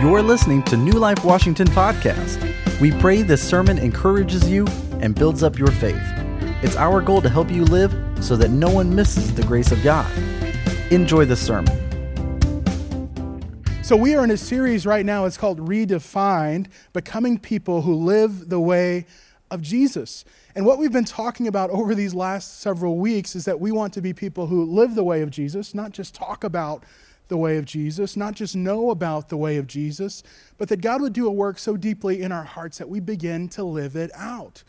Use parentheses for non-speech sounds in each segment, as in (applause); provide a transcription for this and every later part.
You're listening to New Life Washington podcast. We pray this sermon encourages you and builds up your faith. It's our goal to help you live so that no one misses the grace of God. Enjoy the sermon. So, we are in a series right now. It's called Redefined Becoming People Who Live the Way of Jesus. And what we've been talking about over these last several weeks is that we want to be people who live the way of Jesus, not just talk about the way of Jesus, not just know about the way of Jesus, but that God would do a work so deeply in our hearts that we begin to live it out.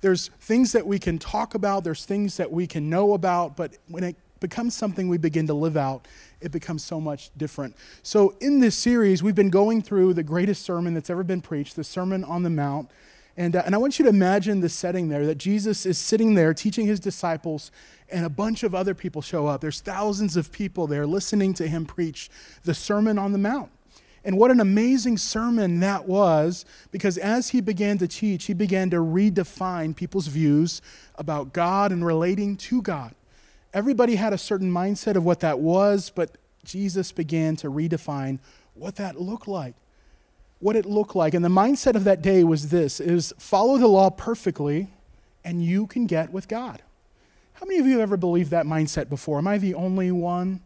There's things that we can talk about, there's things that we can know about, but when it becomes something we begin to live out, it becomes so much different. So, in this series, we've been going through the greatest sermon that's ever been preached, the Sermon on the Mount. And, uh, and I want you to imagine the setting there that Jesus is sitting there teaching his disciples, and a bunch of other people show up. There's thousands of people there listening to him preach the Sermon on the Mount. And what an amazing sermon that was, because as he began to teach, he began to redefine people's views about God and relating to God. Everybody had a certain mindset of what that was, but Jesus began to redefine what that looked like what it looked like. And the mindset of that day was this is follow the law perfectly and you can get with God. How many of you have ever believed that mindset before? Am I the only one?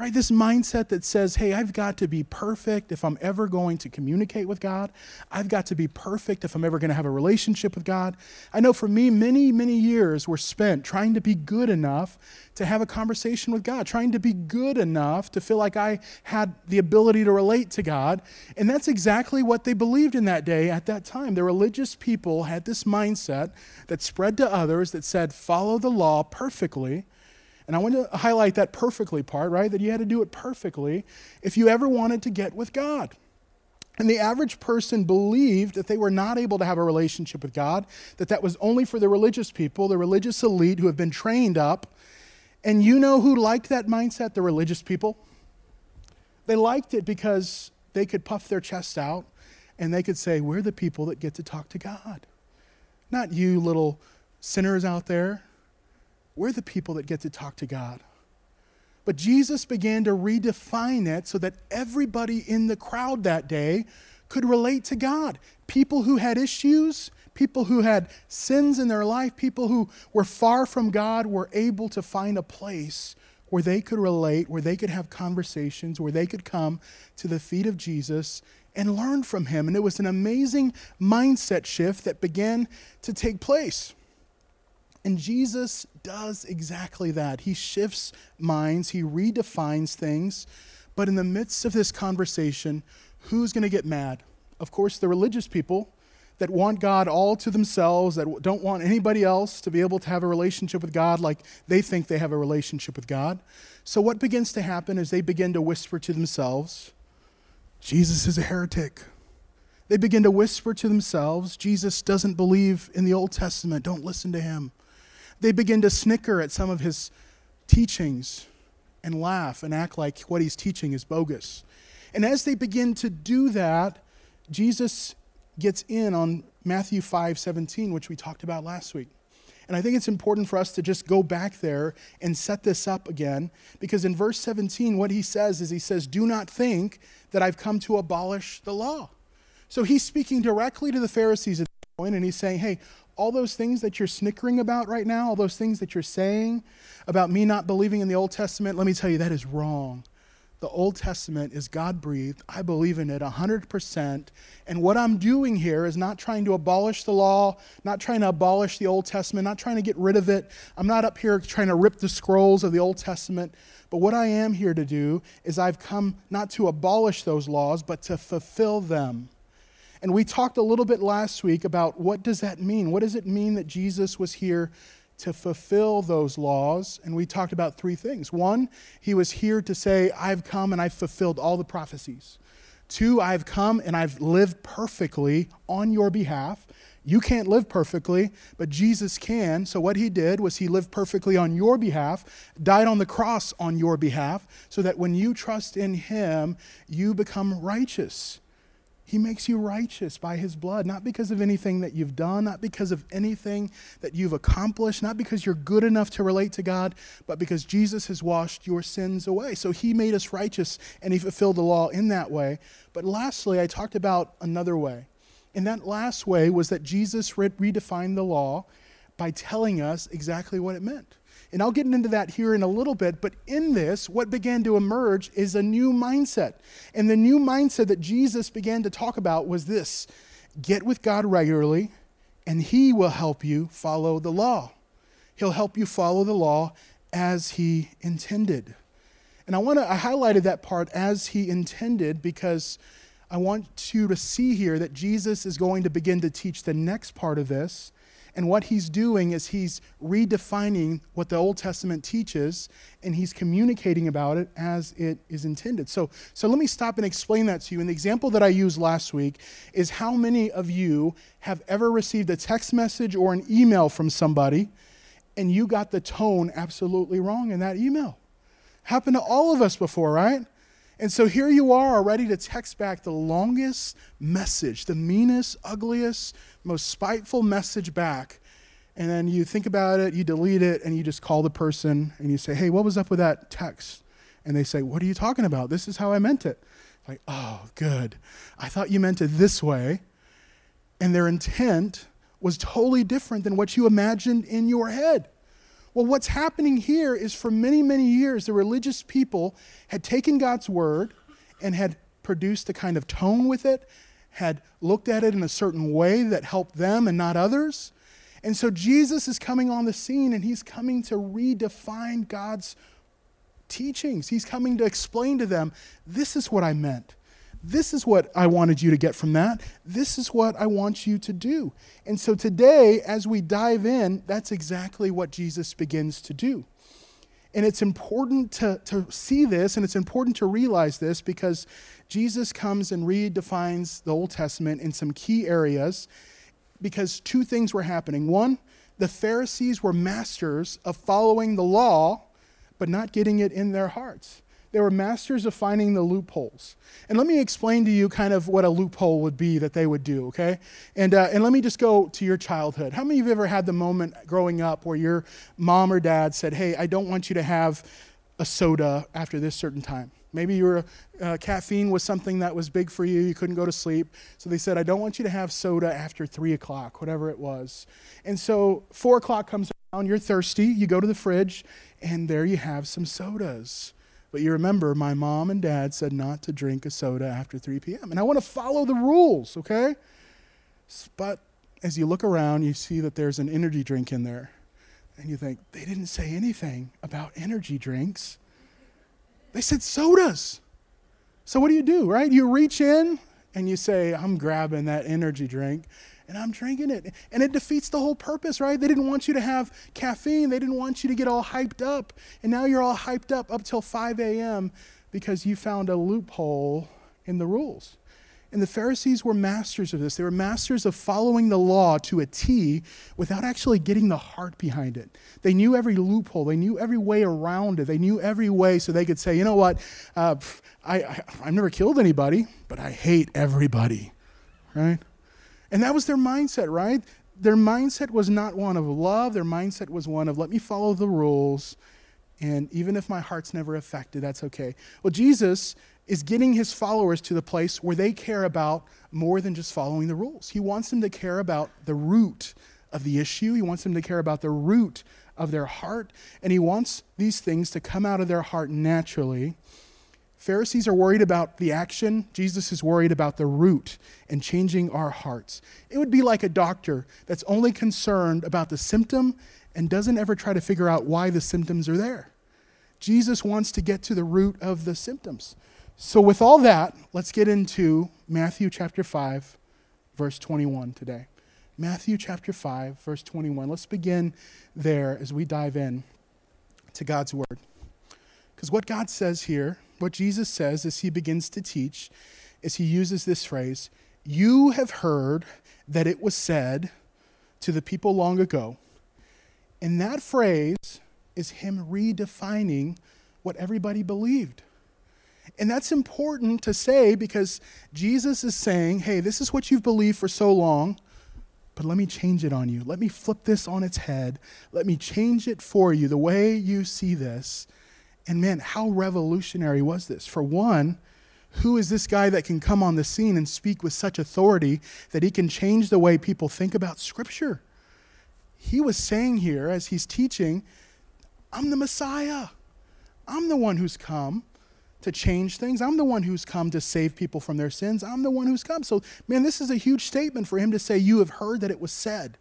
Right? This mindset that says, hey, I've got to be perfect if I'm ever going to communicate with God. I've got to be perfect if I'm ever going to have a relationship with God. I know for me, many, many years were spent trying to be good enough to have a conversation with God, trying to be good enough to feel like I had the ability to relate to God. And that's exactly what they believed in that day at that time. The religious people had this mindset that spread to others that said, follow the law perfectly and I want to highlight that perfectly part, right? That you had to do it perfectly if you ever wanted to get with God. And the average person believed that they were not able to have a relationship with God, that that was only for the religious people, the religious elite who have been trained up. And you know who liked that mindset? The religious people. They liked it because they could puff their chest out and they could say, We're the people that get to talk to God. Not you little sinners out there we're the people that get to talk to God. But Jesus began to redefine it so that everybody in the crowd that day could relate to God. People who had issues, people who had sins in their life, people who were far from God were able to find a place where they could relate, where they could have conversations, where they could come to the feet of Jesus and learn from him. And it was an amazing mindset shift that began to take place. And Jesus does exactly that. He shifts minds, he redefines things. But in the midst of this conversation, who's going to get mad? Of course, the religious people that want God all to themselves, that don't want anybody else to be able to have a relationship with God like they think they have a relationship with God. So, what begins to happen is they begin to whisper to themselves, Jesus is a heretic. They begin to whisper to themselves, Jesus doesn't believe in the Old Testament, don't listen to him. They begin to snicker at some of his teachings and laugh and act like what he's teaching is bogus. And as they begin to do that, Jesus gets in on Matthew 5 17, which we talked about last week. And I think it's important for us to just go back there and set this up again, because in verse 17, what he says is he says, Do not think that I've come to abolish the law. So he's speaking directly to the Pharisees at this point, and he's saying, Hey, all those things that you're snickering about right now, all those things that you're saying about me not believing in the Old Testament, let me tell you, that is wrong. The Old Testament is God breathed. I believe in it 100%. And what I'm doing here is not trying to abolish the law, not trying to abolish the Old Testament, not trying to get rid of it. I'm not up here trying to rip the scrolls of the Old Testament. But what I am here to do is I've come not to abolish those laws, but to fulfill them. And we talked a little bit last week about what does that mean? What does it mean that Jesus was here to fulfill those laws? And we talked about three things. One, he was here to say, I've come and I've fulfilled all the prophecies. Two, I've come and I've lived perfectly on your behalf. You can't live perfectly, but Jesus can. So, what he did was he lived perfectly on your behalf, died on the cross on your behalf, so that when you trust in him, you become righteous. He makes you righteous by his blood, not because of anything that you've done, not because of anything that you've accomplished, not because you're good enough to relate to God, but because Jesus has washed your sins away. So he made us righteous and he fulfilled the law in that way. But lastly, I talked about another way. And that last way was that Jesus redefined the law by telling us exactly what it meant. And I'll get into that here in a little bit, but in this, what began to emerge is a new mindset. And the new mindset that Jesus began to talk about was this get with God regularly, and He will help you follow the law. He'll help you follow the law as He intended. And I want to, I highlighted that part as He intended because I want you to see here that Jesus is going to begin to teach the next part of this and what he's doing is he's redefining what the Old Testament teaches and he's communicating about it as it is intended. So, so let me stop and explain that to you. And the example that I used last week is how many of you have ever received a text message or an email from somebody and you got the tone absolutely wrong in that email? Happened to all of us before, right? And so here you are, ready to text back the longest message, the meanest, ugliest, most spiteful message back. And then you think about it, you delete it, and you just call the person and you say, Hey, what was up with that text? And they say, What are you talking about? This is how I meant it. Like, oh, good. I thought you meant it this way. And their intent was totally different than what you imagined in your head. Well, what's happening here is for many, many years, the religious people had taken God's word and had produced a kind of tone with it, had looked at it in a certain way that helped them and not others. And so Jesus is coming on the scene and he's coming to redefine God's teachings. He's coming to explain to them this is what I meant. This is what I wanted you to get from that. This is what I want you to do. And so today, as we dive in, that's exactly what Jesus begins to do. And it's important to, to see this and it's important to realize this because Jesus comes and redefines the Old Testament in some key areas because two things were happening. One, the Pharisees were masters of following the law, but not getting it in their hearts. They were masters of finding the loopholes. And let me explain to you kind of what a loophole would be that they would do, okay? And, uh, and let me just go to your childhood. How many of you have ever had the moment growing up where your mom or dad said, hey, I don't want you to have a soda after this certain time? Maybe you were, uh, caffeine was something that was big for you. You couldn't go to sleep. So they said, I don't want you to have soda after 3 o'clock, whatever it was. And so 4 o'clock comes around, you're thirsty, you go to the fridge, and there you have some sodas. But you remember, my mom and dad said not to drink a soda after 3 p.m. And I want to follow the rules, okay? But as you look around, you see that there's an energy drink in there. And you think, they didn't say anything about energy drinks. They said sodas. So what do you do, right? You reach in and you say, I'm grabbing that energy drink and I'm drinking it. And it defeats the whole purpose, right? They didn't want you to have caffeine, they didn't want you to get all hyped up. And now you're all hyped up up till 5 a.m. because you found a loophole in the rules. And the Pharisees were masters of this. They were masters of following the law to a T without actually getting the heart behind it. They knew every loophole, they knew every way around it, they knew every way so they could say, you know what, uh, I, I, I've never killed anybody, but I hate everybody, right? And that was their mindset, right? Their mindset was not one of love, their mindset was one of let me follow the rules. And even if my heart's never affected, that's okay. Well, Jesus is getting his followers to the place where they care about more than just following the rules. He wants them to care about the root of the issue, he wants them to care about the root of their heart, and he wants these things to come out of their heart naturally Pharisees are worried about the action. Jesus is worried about the root and changing our hearts. It would be like a doctor that's only concerned about the symptom and doesn't ever try to figure out why the symptoms are there. Jesus wants to get to the root of the symptoms. So, with all that, let's get into Matthew chapter 5, verse 21 today. Matthew chapter 5, verse 21. Let's begin there as we dive in to God's word. Because what God says here what Jesus says as he begins to teach is he uses this phrase You have heard that it was said to the people long ago. And that phrase is him redefining what everybody believed. And that's important to say because Jesus is saying, hey, this is what you've believed for so long, but let me change it on you. Let me flip this on its head. Let me change it for you the way you see this. And man, how revolutionary was this? For one, who is this guy that can come on the scene and speak with such authority that he can change the way people think about Scripture? He was saying here as he's teaching, I'm the Messiah. I'm the one who's come to change things. I'm the one who's come to save people from their sins. I'm the one who's come. So, man, this is a huge statement for him to say, You have heard that it was said.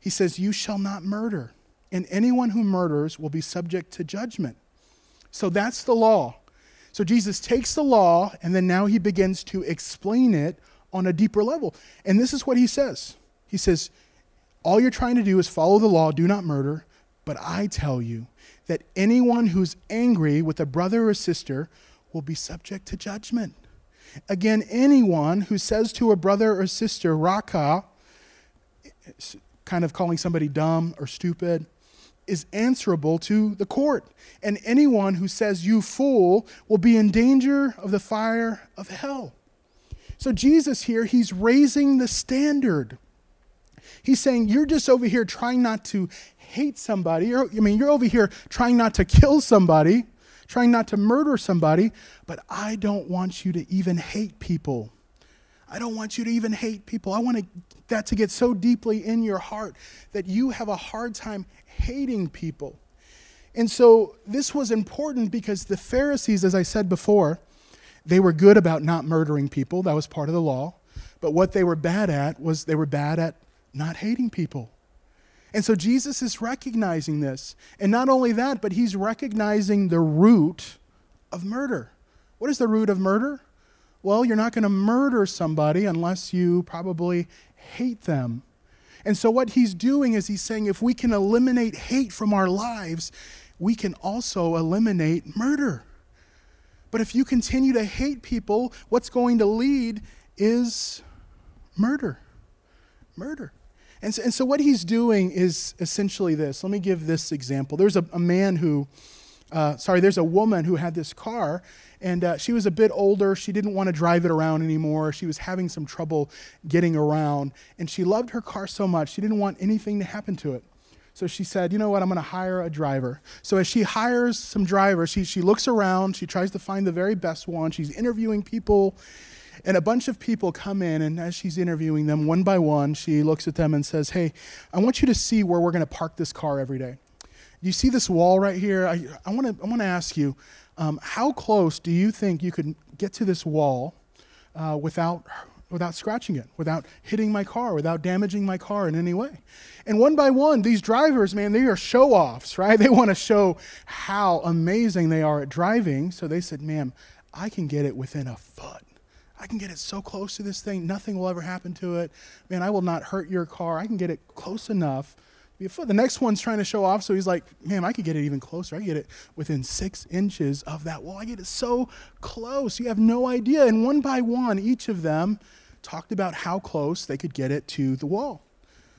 He says, You shall not murder, and anyone who murders will be subject to judgment. So that's the law. So Jesus takes the law, and then now he begins to explain it on a deeper level. And this is what he says He says, All you're trying to do is follow the law, do not murder. But I tell you, that anyone who's angry with a brother or sister will be subject to judgment. Again, anyone who says to a brother or sister, Raca, kind of calling somebody dumb or stupid, is answerable to the court. And anyone who says, You fool, will be in danger of the fire of hell. So, Jesus here, he's raising the standard. He's saying, You're just over here trying not to hate somebody. You're, I mean, you're over here trying not to kill somebody, trying not to murder somebody, but I don't want you to even hate people. I don't want you to even hate people. I want to, that to get so deeply in your heart that you have a hard time hating people. And so this was important because the Pharisees, as I said before, they were good about not murdering people. That was part of the law. But what they were bad at was they were bad at not hating people. And so Jesus is recognizing this. And not only that, but he's recognizing the root of murder. What is the root of murder? Well, you're not going to murder somebody unless you probably hate them. And so, what he's doing is he's saying if we can eliminate hate from our lives, we can also eliminate murder. But if you continue to hate people, what's going to lead is murder. Murder. And so, and so, what he's doing is essentially this. Let me give this example. There's a, a man who, uh, sorry, there's a woman who had this car, and uh, she was a bit older. She didn't want to drive it around anymore. She was having some trouble getting around, and she loved her car so much, she didn't want anything to happen to it. So she said, You know what? I'm going to hire a driver. So as she hires some drivers, she, she looks around, she tries to find the very best one. She's interviewing people and a bunch of people come in, and as she's interviewing them one by one, she looks at them and says, Hey, I want you to see where we're going to park this car every day. You see this wall right here? I, I want to I wanna ask you, um, how close do you think you could get to this wall uh, without, without scratching it, without hitting my car, without damaging my car in any way? And one by one, these drivers, man, they are show offs, right? (laughs) They want to show how amazing they are at driving. So they said, Ma'am, I can get it within a foot. I can get it so close to this thing, nothing will ever happen to it. Man, I will not hurt your car. I can get it close enough. The next one's trying to show off, so he's like, man, I could get it even closer. I get it within six inches of that wall. I get it so close. You have no idea. And one by one, each of them talked about how close they could get it to the wall.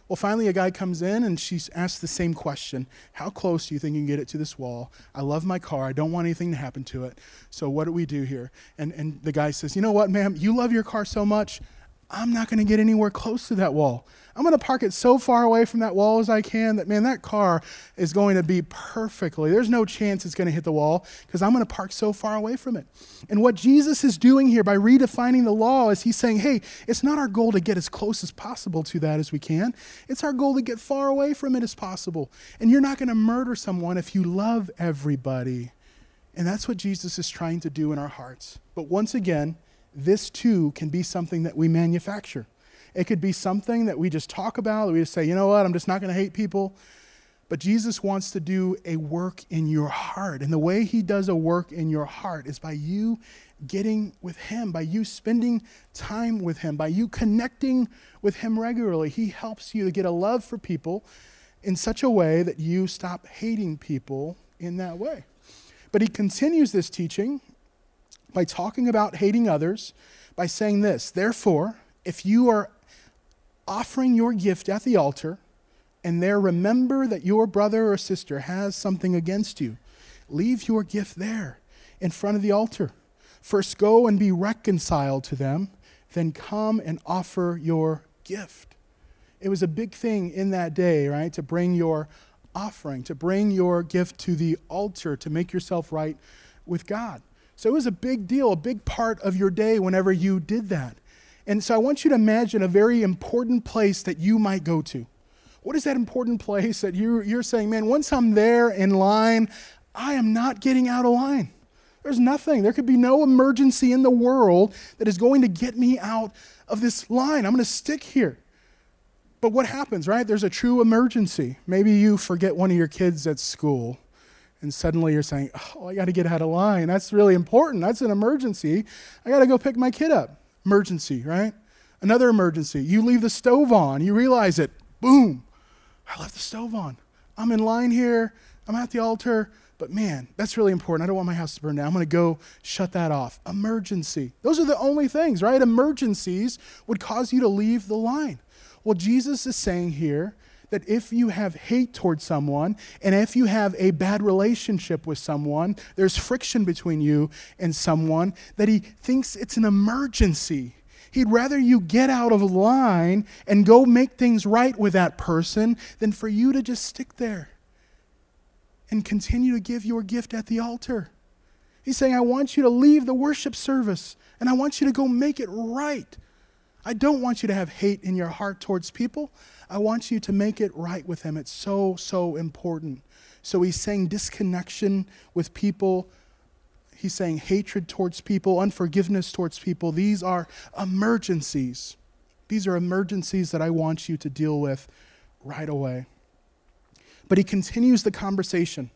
Well, finally, a guy comes in and she asks the same question How close do you think you can get it to this wall? I love my car. I don't want anything to happen to it. So, what do we do here? And, and the guy says, You know what, ma'am? You love your car so much. I'm not going to get anywhere close to that wall. I'm going to park it so far away from that wall as I can that, man, that car is going to be perfectly. There's no chance it's going to hit the wall because I'm going to park so far away from it. And what Jesus is doing here by redefining the law is he's saying, hey, it's not our goal to get as close as possible to that as we can. It's our goal to get far away from it as possible. And you're not going to murder someone if you love everybody. And that's what Jesus is trying to do in our hearts. But once again, this too can be something that we manufacture. It could be something that we just talk about, we just say, you know what, I'm just not going to hate people. But Jesus wants to do a work in your heart. And the way he does a work in your heart is by you getting with him, by you spending time with him, by you connecting with him regularly. He helps you to get a love for people in such a way that you stop hating people in that way. But he continues this teaching by talking about hating others by saying this Therefore, if you are offering your gift at the altar and there remember that your brother or sister has something against you, leave your gift there in front of the altar. First go and be reconciled to them, then come and offer your gift. It was a big thing in that day, right? To bring your offering, to bring your gift to the altar, to make yourself right with God. So it was a big deal, a big part of your day whenever you did that. And so I want you to imagine a very important place that you might go to. What is that important place that you're, you're saying, man, once I'm there in line, I am not getting out of line? There's nothing. There could be no emergency in the world that is going to get me out of this line. I'm going to stick here. But what happens, right? There's a true emergency. Maybe you forget one of your kids at school, and suddenly you're saying, Oh, I got to get out of line. That's really important. That's an emergency. I got to go pick my kid up. Emergency, right? Another emergency. You leave the stove on. You realize it. Boom. I left the stove on. I'm in line here. I'm at the altar. But man, that's really important. I don't want my house to burn down. I'm going to go shut that off. Emergency. Those are the only things, right? Emergencies would cause you to leave the line. Well, Jesus is saying here that if you have hate towards someone and if you have a bad relationship with someone, there's friction between you and someone, that he thinks it's an emergency. He'd rather you get out of line and go make things right with that person than for you to just stick there and continue to give your gift at the altar. He's saying, I want you to leave the worship service and I want you to go make it right. I don't want you to have hate in your heart towards people. I want you to make it right with them. It's so, so important. So he's saying disconnection with people. He's saying hatred towards people, unforgiveness towards people. These are emergencies. These are emergencies that I want you to deal with right away. But he continues the conversation.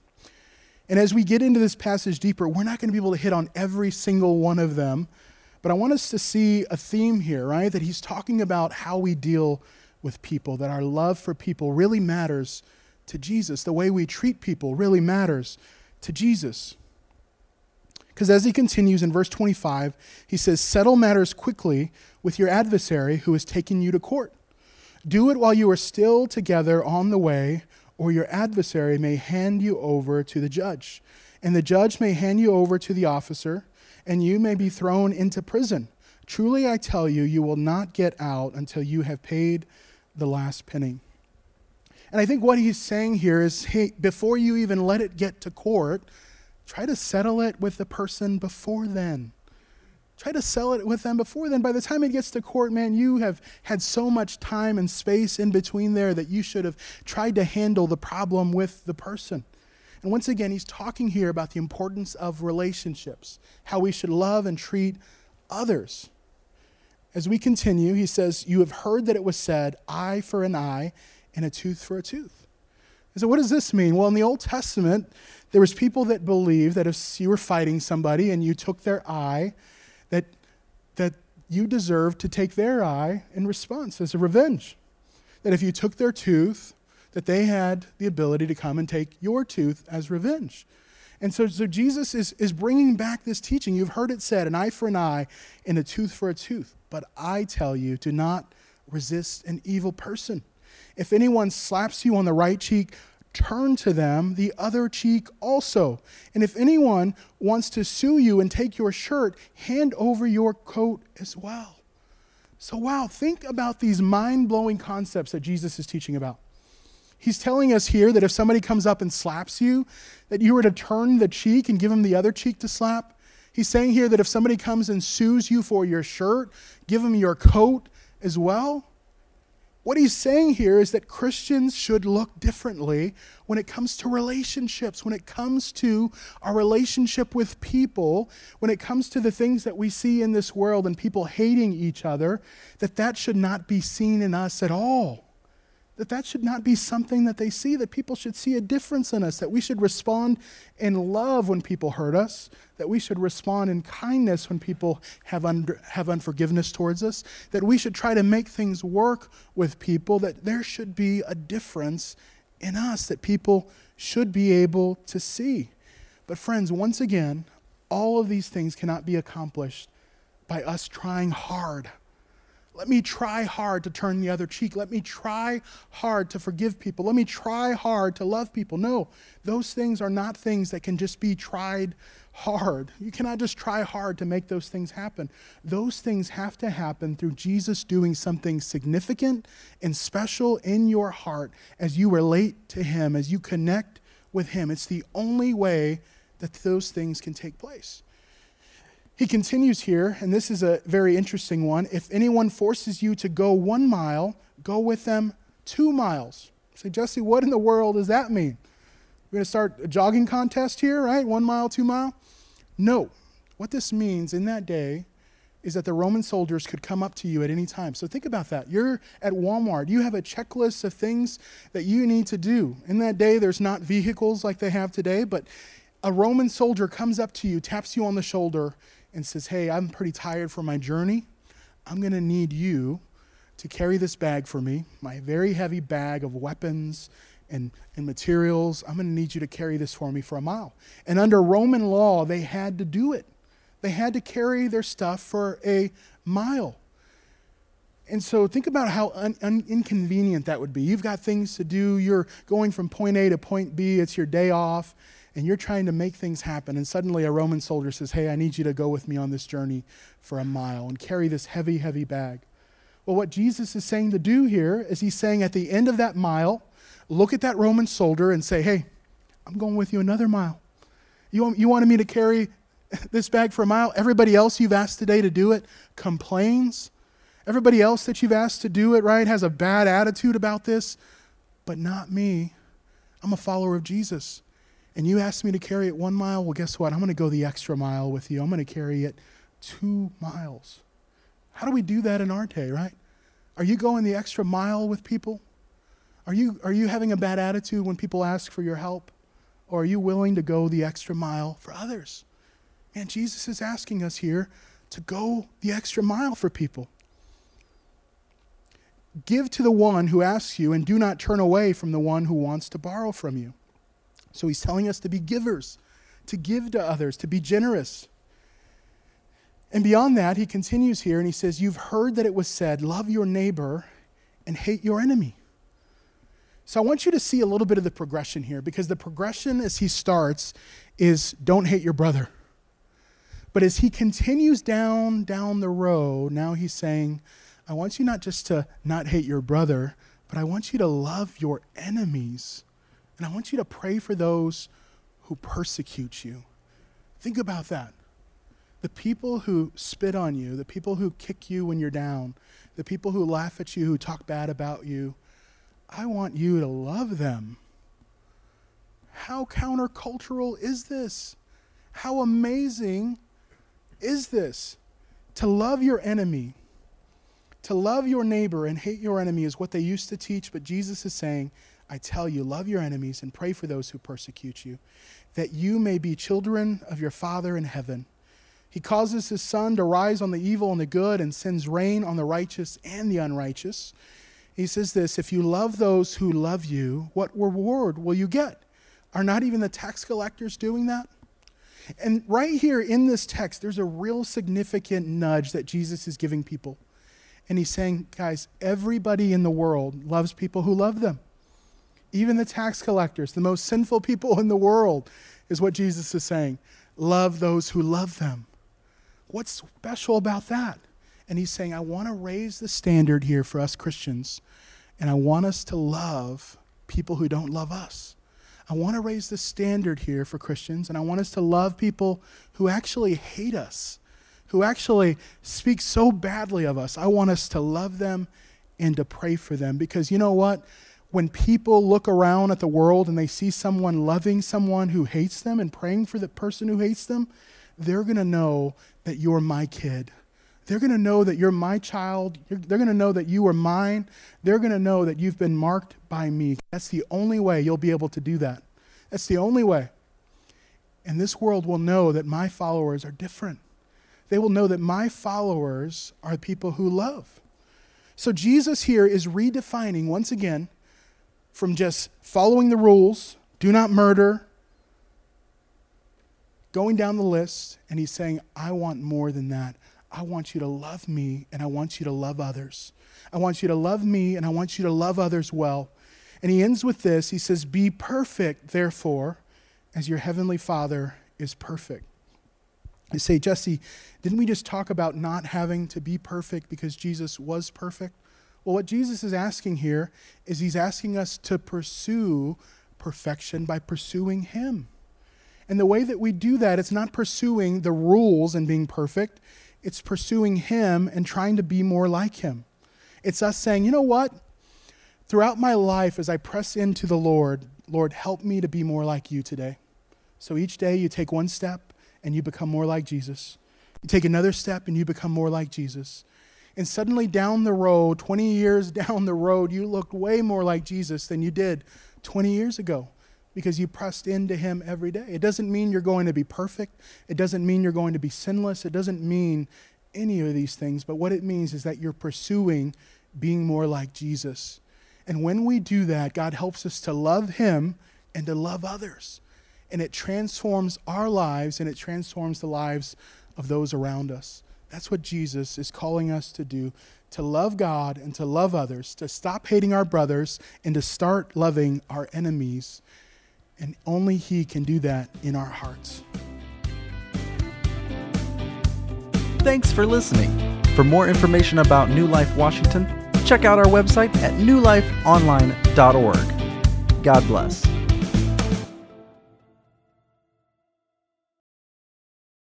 And as we get into this passage deeper, we're not going to be able to hit on every single one of them but I want us to see a theme here, right? That he's talking about how we deal with people, that our love for people really matters to Jesus. The way we treat people really matters to Jesus. Because as he continues in verse 25, he says, Settle matters quickly with your adversary who is taking you to court. Do it while you are still together on the way, or your adversary may hand you over to the judge. And the judge may hand you over to the officer and you may be thrown into prison. Truly, I tell you, you will not get out until you have paid the last penny. And I think what he's saying here is hey, before you even let it get to court, try to settle it with the person before then. Try to sell it with them before then. By the time it gets to court, man, you have had so much time and space in between there that you should have tried to handle the problem with the person. And once again, he's talking here about the importance of relationships, how we should love and treat others. As we continue, he says, You have heard that it was said, eye for an eye and a tooth for a tooth. so, what does this mean? Well, in the Old Testament, there was people that believed that if you were fighting somebody and you took their eye, that, that you deserved to take their eye in response as a revenge. That if you took their tooth, that they had the ability to come and take your tooth as revenge. And so, so Jesus is, is bringing back this teaching. You've heard it said, an eye for an eye and a tooth for a tooth. But I tell you, do not resist an evil person. If anyone slaps you on the right cheek, turn to them the other cheek also. And if anyone wants to sue you and take your shirt, hand over your coat as well. So, wow, think about these mind blowing concepts that Jesus is teaching about. He's telling us here that if somebody comes up and slaps you, that you were to turn the cheek and give them the other cheek to slap. He's saying here that if somebody comes and sues you for your shirt, give them your coat as well. What he's saying here is that Christians should look differently when it comes to relationships, when it comes to our relationship with people, when it comes to the things that we see in this world and people hating each other, that that should not be seen in us at all that that should not be something that they see, that people should see a difference in us, that we should respond in love when people hurt us, that we should respond in kindness when people have, un- have unforgiveness towards us, that we should try to make things work with people, that there should be a difference in us that people should be able to see. But, friends, once again, all of these things cannot be accomplished by us trying hard Let me try hard to turn the other cheek. Let me try hard to forgive people. Let me try hard to love people. No, those things are not things that can just be tried hard. You cannot just try hard to make those things happen. Those things have to happen through Jesus doing something significant and special in your heart as you relate to Him, as you connect with Him. It's the only way that those things can take place. He continues here, and this is a very interesting one. If anyone forces you to go one mile, go with them two miles. Say, Jesse, what in the world does that mean? We're going to start a jogging contest here, right? One mile, two mile? No. What this means in that day is that the Roman soldiers could come up to you at any time. So think about that. You're at Walmart, you have a checklist of things that you need to do. In that day, there's not vehicles like they have today, but a Roman soldier comes up to you, taps you on the shoulder, and says, Hey, I'm pretty tired from my journey. I'm going to need you to carry this bag for me, my very heavy bag of weapons and, and materials. I'm going to need you to carry this for me for a mile. And under Roman law, they had to do it. They had to carry their stuff for a mile. And so think about how un- un- inconvenient that would be. You've got things to do. You're going from point A to point B. It's your day off and you're trying to make things happen, and suddenly a Roman soldier says, Hey, I need you to go with me on this journey for a mile and carry this heavy, heavy bag. Well, what Jesus is saying to do here is he's saying at the end of that mile, look at that Roman soldier and say, Hey, I'm going with you another mile. You, you wanted me to carry (laughs) this bag for a mile? Everybody else you've asked today to do it complains. Everybody else that you've asked to do it, right, has a bad attitude about this, but not me. I'm a follower of Jesus and you asked me to carry it one mile, well, guess what? I'm going to go the extra mile with you. I'm going to carry it two miles. How do we do that in our day, right? Are you going the extra mile with people? Are you, are you having a bad attitude when people ask for your help? Or are you willing to go the extra mile for others? And Jesus is asking us here to go the extra mile for people. Give to the one who asks you, and do not turn away from the one who wants to borrow from you. So he's telling us to be givers, to give to others, to be generous. And beyond that, he continues here and he says, You've heard that it was said, love your neighbor and hate your enemy. So I want you to see a little bit of the progression here because the progression as he starts is don't hate your brother. But as he continues down down the road, now he's saying, I want you not just to not hate your brother, but I want you to love your enemies. And I want you to pray for those who persecute you. Think about that. The people who spit on you, the people who kick you when you're down, the people who laugh at you, who talk bad about you, I want you to love them. How countercultural is this? How amazing is this? To love your enemy, to love your neighbor and hate your enemy is what they used to teach, but Jesus is saying, I tell you, love your enemies and pray for those who persecute you, that you may be children of your Father in heaven. He causes his sun to rise on the evil and the good and sends rain on the righteous and the unrighteous. He says this If you love those who love you, what reward will you get? Are not even the tax collectors doing that? And right here in this text, there's a real significant nudge that Jesus is giving people. And he's saying, guys, everybody in the world loves people who love them even the tax collectors, the most sinful people in the world, is what Jesus is saying. Love those who love them. What's special about that? And he's saying, I want to raise the standard here for us Christians, and I want us to love people who don't love us. I want to raise the standard here for Christians, and I want us to love people who actually hate us, who actually speak so badly of us. I want us to love them and to pray for them because you know what? When people look around at the world and they see someone loving someone who hates them and praying for the person who hates them, they're going to know that you're my kid. They're going to know that you're my child. they're going to know that you are mine. They're going to know that you've been marked by me. That's the only way you'll be able to do that. That's the only way. And this world will know that my followers are different. They will know that my followers are people who love. So Jesus here is redefining, once again, from just following the rules, do not murder, going down the list, and he's saying, I want more than that. I want you to love me and I want you to love others. I want you to love me and I want you to love others well. And he ends with this He says, Be perfect, therefore, as your heavenly Father is perfect. You say, Jesse, didn't we just talk about not having to be perfect because Jesus was perfect? Well, what Jesus is asking here is he's asking us to pursue perfection by pursuing him. And the way that we do that, it's not pursuing the rules and being perfect, it's pursuing him and trying to be more like him. It's us saying, you know what? Throughout my life, as I press into the Lord, Lord, help me to be more like you today. So each day you take one step and you become more like Jesus. You take another step and you become more like Jesus. And suddenly, down the road, 20 years (laughs) down the road, you look way more like Jesus than you did 20 years ago because you pressed into Him every day. It doesn't mean you're going to be perfect, it doesn't mean you're going to be sinless, it doesn't mean any of these things. But what it means is that you're pursuing being more like Jesus. And when we do that, God helps us to love Him and to love others. And it transforms our lives and it transforms the lives of those around us. That's what Jesus is calling us to do to love God and to love others, to stop hating our brothers and to start loving our enemies. And only He can do that in our hearts. Thanks for listening. For more information about New Life Washington, check out our website at newlifeonline.org. God bless.